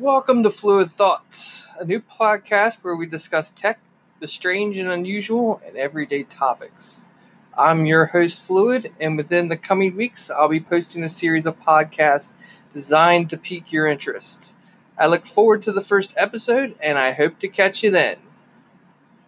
Welcome to Fluid Thoughts, a new podcast where we discuss tech, the strange and unusual, and everyday topics. I'm your host, Fluid, and within the coming weeks, I'll be posting a series of podcasts designed to pique your interest. I look forward to the first episode, and I hope to catch you then.